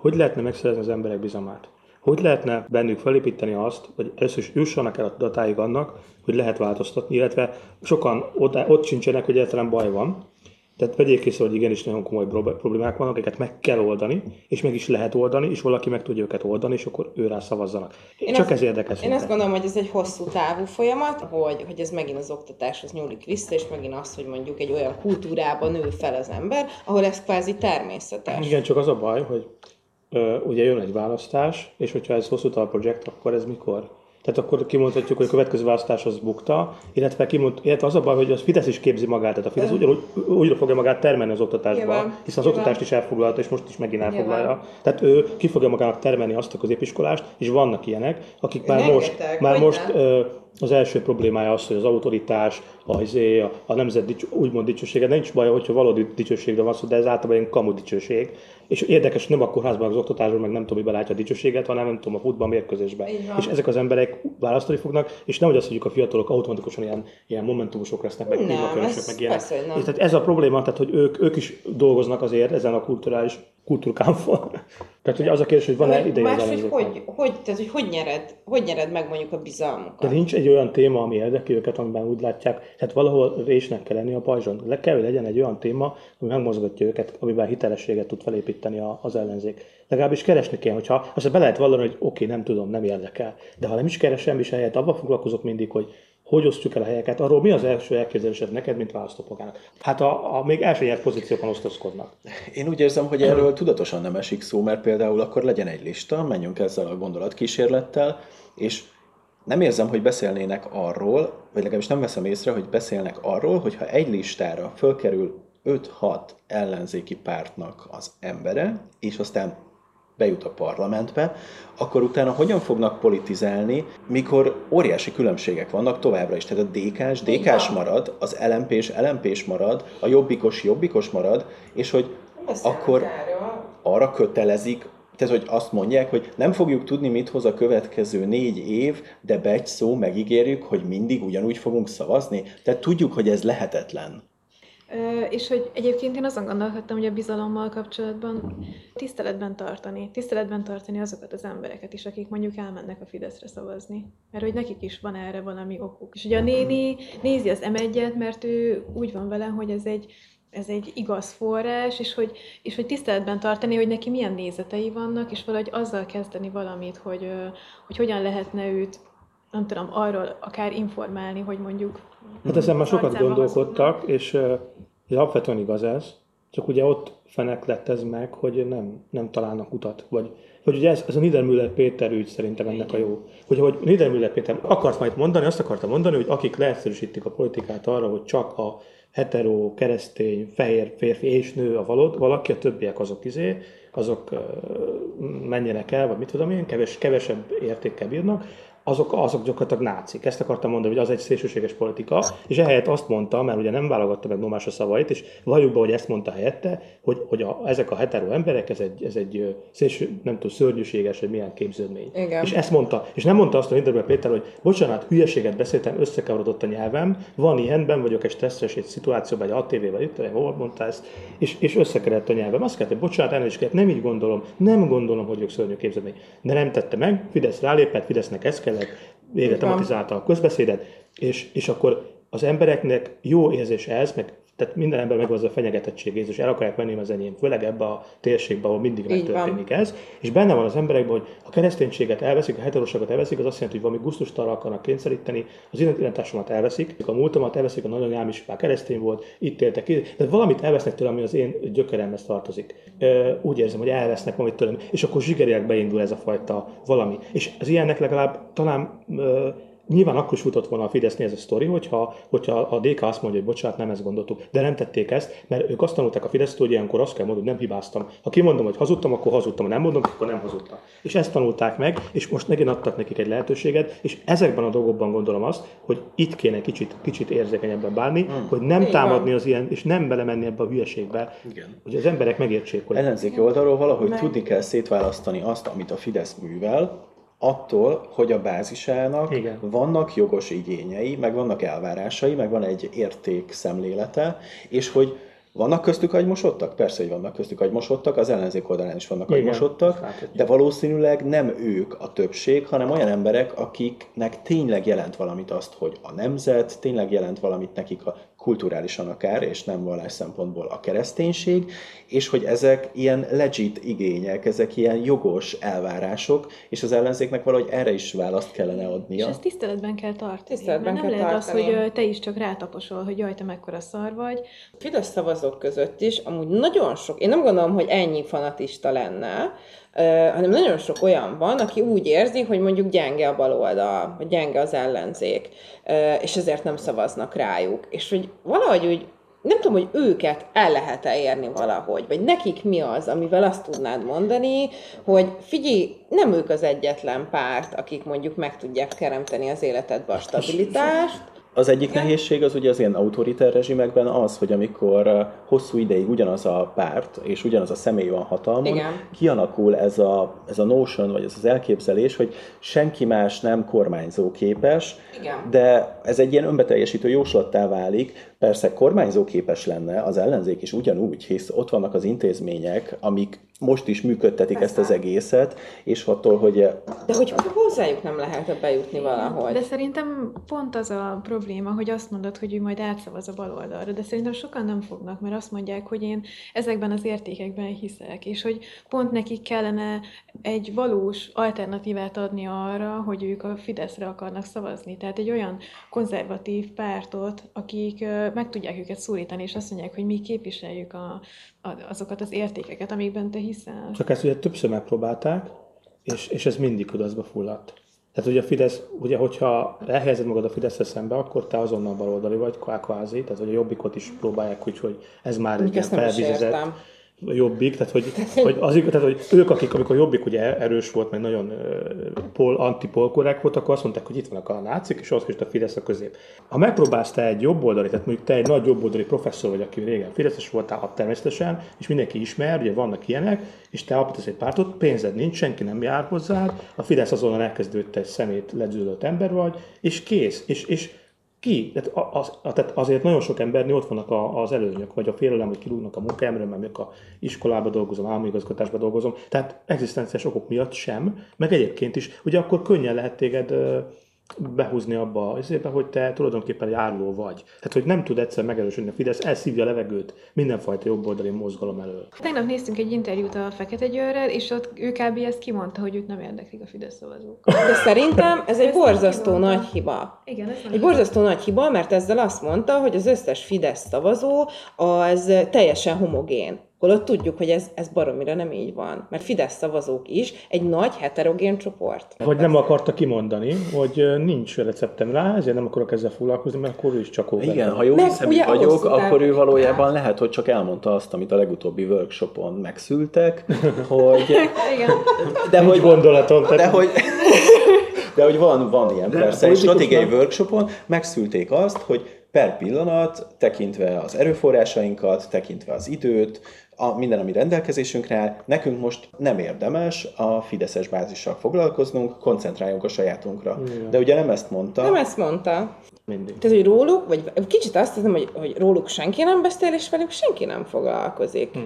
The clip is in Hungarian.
hogy lehetne megszerezni az emberek bizalmát. Hogy lehetne bennük felépíteni azt, hogy először is jussanak el a datáig annak, hogy lehet változtatni, illetve sokan ott, ott sincsenek, hogy egyáltalán baj van, tehát vegyék észre, hogy igenis nagyon komoly problémák vannak, amiket meg kell oldani, és meg is lehet oldani, és valaki meg tudja őket oldani, és akkor ő rá szavazzanak. Én Csak azt, ez érdekes. Én azt gondolom, hogy ez egy hosszú távú folyamat, hogy, hogy ez megint az oktatáshoz nyúlik vissza, és megint az, hogy mondjuk egy olyan kultúrában nő fel az ember, ahol ez kvázi természetes. Igen, csak az a baj, hogy ugye jön egy választás, és hogyha ez hosszú távú projekt, akkor ez mikor? Tehát akkor kimondhatjuk, hogy a következő választás az bukta, illetve, kimond, illetve az a baj, hogy az Fidesz is képzi magát, tehát a Fidesz ugyanúgy, úgy fogja magát termelni az oktatásba, Nyilván. hiszen az Nyilván. oktatást is elfoglalta, és most is megint elfoglalja. Nyilván. Tehát ő ki fogja magának termelni azt a középiskolást, és vannak ilyenek, akik már Rengeteg, most, már most ö, az első problémája az, hogy az autoritás, a, izé, a, a nemzet dics, úgymond dicsősége, nincs baj, hogyha valódi dicsőségre van szó, de ez általában ilyen kamu dicsőség. És érdekes, hogy nem a kórházban, az oktatásban, meg nem tudom, miben látja a dicsőséget, hanem nem tudom, a futball mérkőzésben. És ezek az emberek választani fognak, és nehogy azt mondjuk a fiatalok automatikusan ilyen, ilyen momentumosok lesznek, meg klímakörösök, meg ilyen. Persze, és tehát ez a probléma, tehát hogy ők, ők is dolgoznak azért ezen a kulturális kultúrkámfon. Tehát ugye az a kérdés, hogy van-e ideje más, az hogy, hogy, hogy, tehát, hogy hogy nyered, hogy nyered meg mondjuk a bizalmukat? De nincs egy olyan téma, ami érdekli őket, amiben úgy látják, tehát valahol résnek kell lenni a pajzson. Le kell, hogy legyen egy olyan téma, ami megmozgatja őket, amivel hitelességet tud felépíteni az ellenzék. Legalábbis keresni kell, hogyha azt be lehet vallani, hogy oké, okay, nem tudom, nem érdekel. De ha nem is keresem, és helyett abban foglalkozok mindig, hogy hogy osztjuk el a helyeket, arról mi az első elképzelésed neked, mint választópolgárnak? Hát a, a még első pozíciókon osztozkodnak. Én úgy érzem, hogy erről tudatosan nem esik szó, mert például akkor legyen egy lista, menjünk ezzel a gondolatkísérlettel, és nem érzem, hogy beszélnének arról, vagy legalábbis nem veszem észre, hogy beszélnek arról, hogy ha egy listára fölkerül 5-6 ellenzéki pártnak az embere, és aztán bejut a parlamentbe, akkor utána hogyan fognak politizálni, mikor óriási különbségek vannak továbbra is. Tehát a DK-s, DK-s marad, az LMP-s, LMP-s marad, a jobbikos, jobbikos marad, és hogy akkor arra kötelezik tehát, hogy azt mondják, hogy nem fogjuk tudni, mit hoz a következő négy év, de begy szó, megígérjük, hogy mindig ugyanúgy fogunk szavazni. Tehát tudjuk, hogy ez lehetetlen és hogy egyébként én azon gondolkodtam, hogy a bizalommal kapcsolatban tiszteletben tartani, tiszteletben tartani azokat az embereket is, akik mondjuk elmennek a Fideszre szavazni. Mert hogy nekik is van erre valami okuk. És ugye a néni nézi az m mert ő úgy van vele, hogy ez egy, ez egy igaz forrás, és hogy, és hogy tiszteletben tartani, hogy neki milyen nézetei vannak, és valahogy azzal kezdeni valamit, hogy, hogy hogyan lehetne őt nem tudom, arról akár informálni, hogy mondjuk... Hát ezen már sokat gondolkodtak, és uh, alapvetően igaz ez, csak ugye ott fenek lett ez meg, hogy nem, nem találnak utat, vagy, vagy ugye ez, ez a Niedermüller Péter ügy szerintem ennek a jó. Hogy, hogy Niedermüller Péter akart majd mondani, azt akarta mondani, hogy akik leegyszerűsítik a politikát arra, hogy csak a hetero, keresztény, fehér férfi és nő a valód, valaki, a többiek azok izé, azok menjenek el, vagy mit tudom én, keves, kevesebb értékkel bírnak, azok, azok gyakorlatilag nácik. Ezt akartam mondani, hogy az egy szélsőséges politika, és ehelyett azt mondta, mert ugye nem válogatta meg Nomás a szavait, és valljuk be, hogy ezt mondta helyette, hogy, hogy a, ezek a hetero emberek, ez egy, ez egy szélső, nem tudom, szörnyűséges, hogy milyen képződmény. Igen. És ezt mondta. És nem mondta azt a Hinderbe Péter, hogy bocsánat, hülyeséget beszéltem, összekavarodott a nyelvem, van ilyenben, vagyok egy stresszes egy szituációban, egy ATV-vel, itt, hol mondta ezt, és, és összekerült a nyelvem. Azt kellett, hogy bocsánat, elnézést nem így gondolom, nem gondolom, hogy ők szörnyű képződmény. De nem tette meg, Fidesz rálépett, Fidesznek ez kell, tényleg végre tematizálta a közbeszédet, és, és akkor az embereknek jó érzés ez, meg tehát minden ember megvan az a fenyegetettség és el akarják venni az enyém, főleg ebbe a térségbe, ahol mindig megtörténik ez. És benne van az emberekben, hogy ha kereszténységet elveszik, a heteroságot elveszik, az azt jelenti, hogy valami gusztustalra akarnak kényszeríteni, az identitásomat elveszik, a múltamat elveszik, a nagyanyám is már keresztény volt, itt éltek, tehát valamit elvesznek tőlem, ami az én gyökeremhez tartozik. Úgy érzem, hogy elvesznek valamit tőlem, és akkor zsigeriek beindul ez a fajta valami. És az ilyennek legalább talán Nyilván akkor is futott volna a Fidesznél ez a sztori, hogyha, hogyha a DK azt mondja, hogy bocsánat, nem ezt gondoltuk. De nem tették ezt, mert ők azt tanulták a Fidesz, hogy ilyenkor azt kell mondani, hogy nem hibáztam. Ha kimondom, hogy hazudtam, akkor hazudtam, ha nem mondom, akkor nem hazudtam. És ezt tanulták meg, és most megint adtak nekik egy lehetőséget, és ezekben a dolgokban gondolom azt, hogy itt kéne kicsit, kicsit érzékenyebben bánni, hmm. hogy nem Igen. támadni az ilyen, és nem belemenni ebbe a hülyeségbe, Igen. hogy az emberek megértsék, hogy... Ellenzéki oldalról valahogy meg... tudni kell szétválasztani azt, amit a Fidesz művel, attól, hogy a bázisának Igen. vannak jogos igényei, meg vannak elvárásai, meg van egy érték szemlélete, és hogy Vannak köztük agymosodtak? Persze, hogy vannak köztük agymosodtak, az ellenzék oldalán is vannak Igen, agymosodtak, láthatjuk. de valószínűleg nem ők a többség, hanem olyan emberek, akiknek tényleg jelent valamit azt, hogy a nemzet, tényleg jelent valamit nekik a kulturálisan akár, és nem vallás szempontból a kereszténység, és hogy ezek ilyen legit igények, ezek ilyen jogos elvárások, és az ellenzéknek valahogy erre is választ kellene És adnia. ezt tiszteletben kell tartani. Tiszteletben mert nem kell lehet tartani. az, hogy te is csak rátaposol, hogy jaj, te mekkora szar vagy. Fidesz szavazók között is amúgy nagyon sok, én nem gondolom, hogy ennyi fanatista lenne, hanem nagyon sok olyan van, aki úgy érzi, hogy mondjuk gyenge a baloldal, vagy gyenge az ellenzék, és ezért nem szavaznak rájuk. És hogy valahogy úgy nem tudom, hogy őket el lehet-e érni valahogy, vagy nekik mi az, amivel azt tudnád mondani, hogy figyelj, nem ők az egyetlen párt, akik mondjuk meg tudják teremteni az életedbe a stabilitást, Az egyik nehézség az ugye az ilyen autoriter rezsimekben az, hogy amikor hosszú ideig ugyanaz a párt és ugyanaz a személy van hatalmon, Igen. kialakul ez a, ez a notion, vagy ez az elképzelés, hogy senki más nem kormányzó képes, Igen. de ez egy ilyen önbeteljesítő jóslattá válik. Persze kormányzó képes lenne az ellenzék is ugyanúgy, hisz ott vannak az intézmények, amik most is működtetik ezt az egészet, és attól, hogy De hogy hozzájuk nem lehet bejutni valahogy. De szerintem pont az a probléma, hogy azt mondod, hogy ő majd átszavaz a baloldalra, de szerintem sokan nem fognak, mert azt mondják, hogy én ezekben az értékekben hiszek, és hogy pont nekik kellene egy valós alternatívát adni arra, hogy ők a Fideszre akarnak szavazni. Tehát egy olyan konzervatív pártot, akik ö, meg tudják őket szólítani, és azt mondják, hogy mi képviseljük a, a, azokat az értékeket, amikben te hiszel. Csak ezt ugye többször megpróbálták, és, és ez mindig kudarcba fulladt. Tehát ugye a Fidesz, ugye hogyha elhelyezed magad a Fideszre szembe, akkor te azonnal baloldali vagy, kvá- kvázi, tehát hogy a jobbikot is próbálják úgy, hogy ez már nem is felvizezett értem. Jobbik, tehát hogy, hogy, az, tehát, hogy ők, akik, amikor jobbik ugye erős volt, meg nagyon pol, antipolkorák volt, akkor azt mondták, hogy itt vannak a nácik, és az is a Fidesz a közép. Ha megpróbálsz te egy jobboldali, tehát mondjuk te egy nagy jobboldali professzor vagy, aki régen Fideszes voltál, ha természetesen, és mindenki ismer, ugye vannak ilyenek, és te alapítasz egy pártot, pénzed nincs, senki nem jár hozzád, a Fidesz azonnal elkezdődött, egy szemét ledződött ember vagy, és kész. És, és ki? Tehát, az, tehát azért nagyon sok embernél ott vannak a, az előnyök, vagy a félelem, hogy kirúgnak a munkámról, mert mondjuk a iskolába dolgozom, állami igazgatásba dolgozom. Tehát egzisztenciás okok miatt sem, meg egyébként is, ugye akkor könnyen lehet téged behúzni abba az évbe, hogy te tulajdonképpen egy áruló vagy. Tehát, hogy nem tud egyszer megerősödni a Fidesz, elszívja a levegőt mindenfajta jobboldali mozgalom elől. Tegnap néztünk egy interjút a Fekete Győrrel, és ott ő kb. ezt kimondta, hogy őt nem érdeklik a Fidesz szavazók. De szerintem ez egy Ezt borzasztó nagy hiba. Igen, ez Egy borzasztó nagy hiba, mert ezzel azt mondta, hogy az összes Fidesz szavazó az teljesen homogén. Holott tudjuk, hogy ez, ez baromira nem így van. Mert Fidesz szavazók is egy nagy heterogén csoport. Vagy nem akarta kimondani, hogy nincs receptem rá, ezért nem akarok ezzel foglalkozni, mert akkor ő is csak óvja. Igen, ha jó hiszemű vagyok, akkor ő valójában lehet, hogy csak elmondta azt, amit a legutóbbi workshopon megszültek, hogy... Igen. De hogy, gondolatom. De hogy, de hogy van, van ilyen, De persze. Egy stratégiai workshopon megszülték azt, hogy per pillanat, tekintve az erőforrásainkat, tekintve az időt, a, minden, ami rendelkezésünkre áll, nekünk most nem érdemes a Fideszes bázissal foglalkoznunk, koncentráljunk a sajátunkra. De ugye nem ezt mondta. Nem ezt mondta. mindig. Tehát, hogy róluk, vagy kicsit azt hiszem, hogy, hogy róluk senki nem beszél, és velük senki nem foglalkozik. Hm.